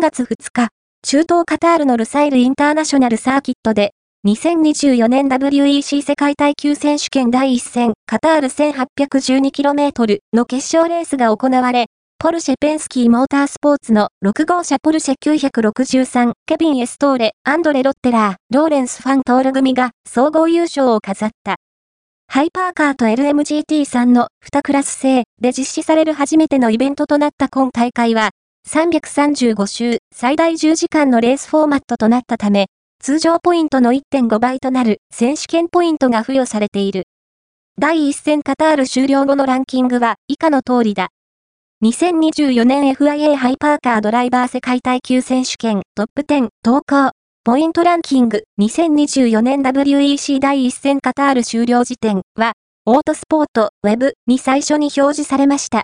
3月2日、中東カタールのルサイルインターナショナルサーキットで、2024年 WEC 世界耐久選手権第1戦カタール 1812km の決勝レースが行われ、ポルシェペンスキーモータースポーツの6号車ポルシェ963ケビン・エストーレ、アンドレ・ロッテラー、ローレンス・ファン・トール組が総合優勝を飾った。ハイパーカーと LMGT3 の2クラス制で実施される初めてのイベントとなった今大会は、335周最大10時間のレースフォーマットとなったため、通常ポイントの1.5倍となる選手権ポイントが付与されている。第1戦カタール終了後のランキングは以下の通りだ。2024年 FIA ハイパーカードライバー世界耐久選手権トップ10投稿ポイントランキング2024年 WEC 第1戦カタール終了時点はオートスポートウェブに最初に表示されました。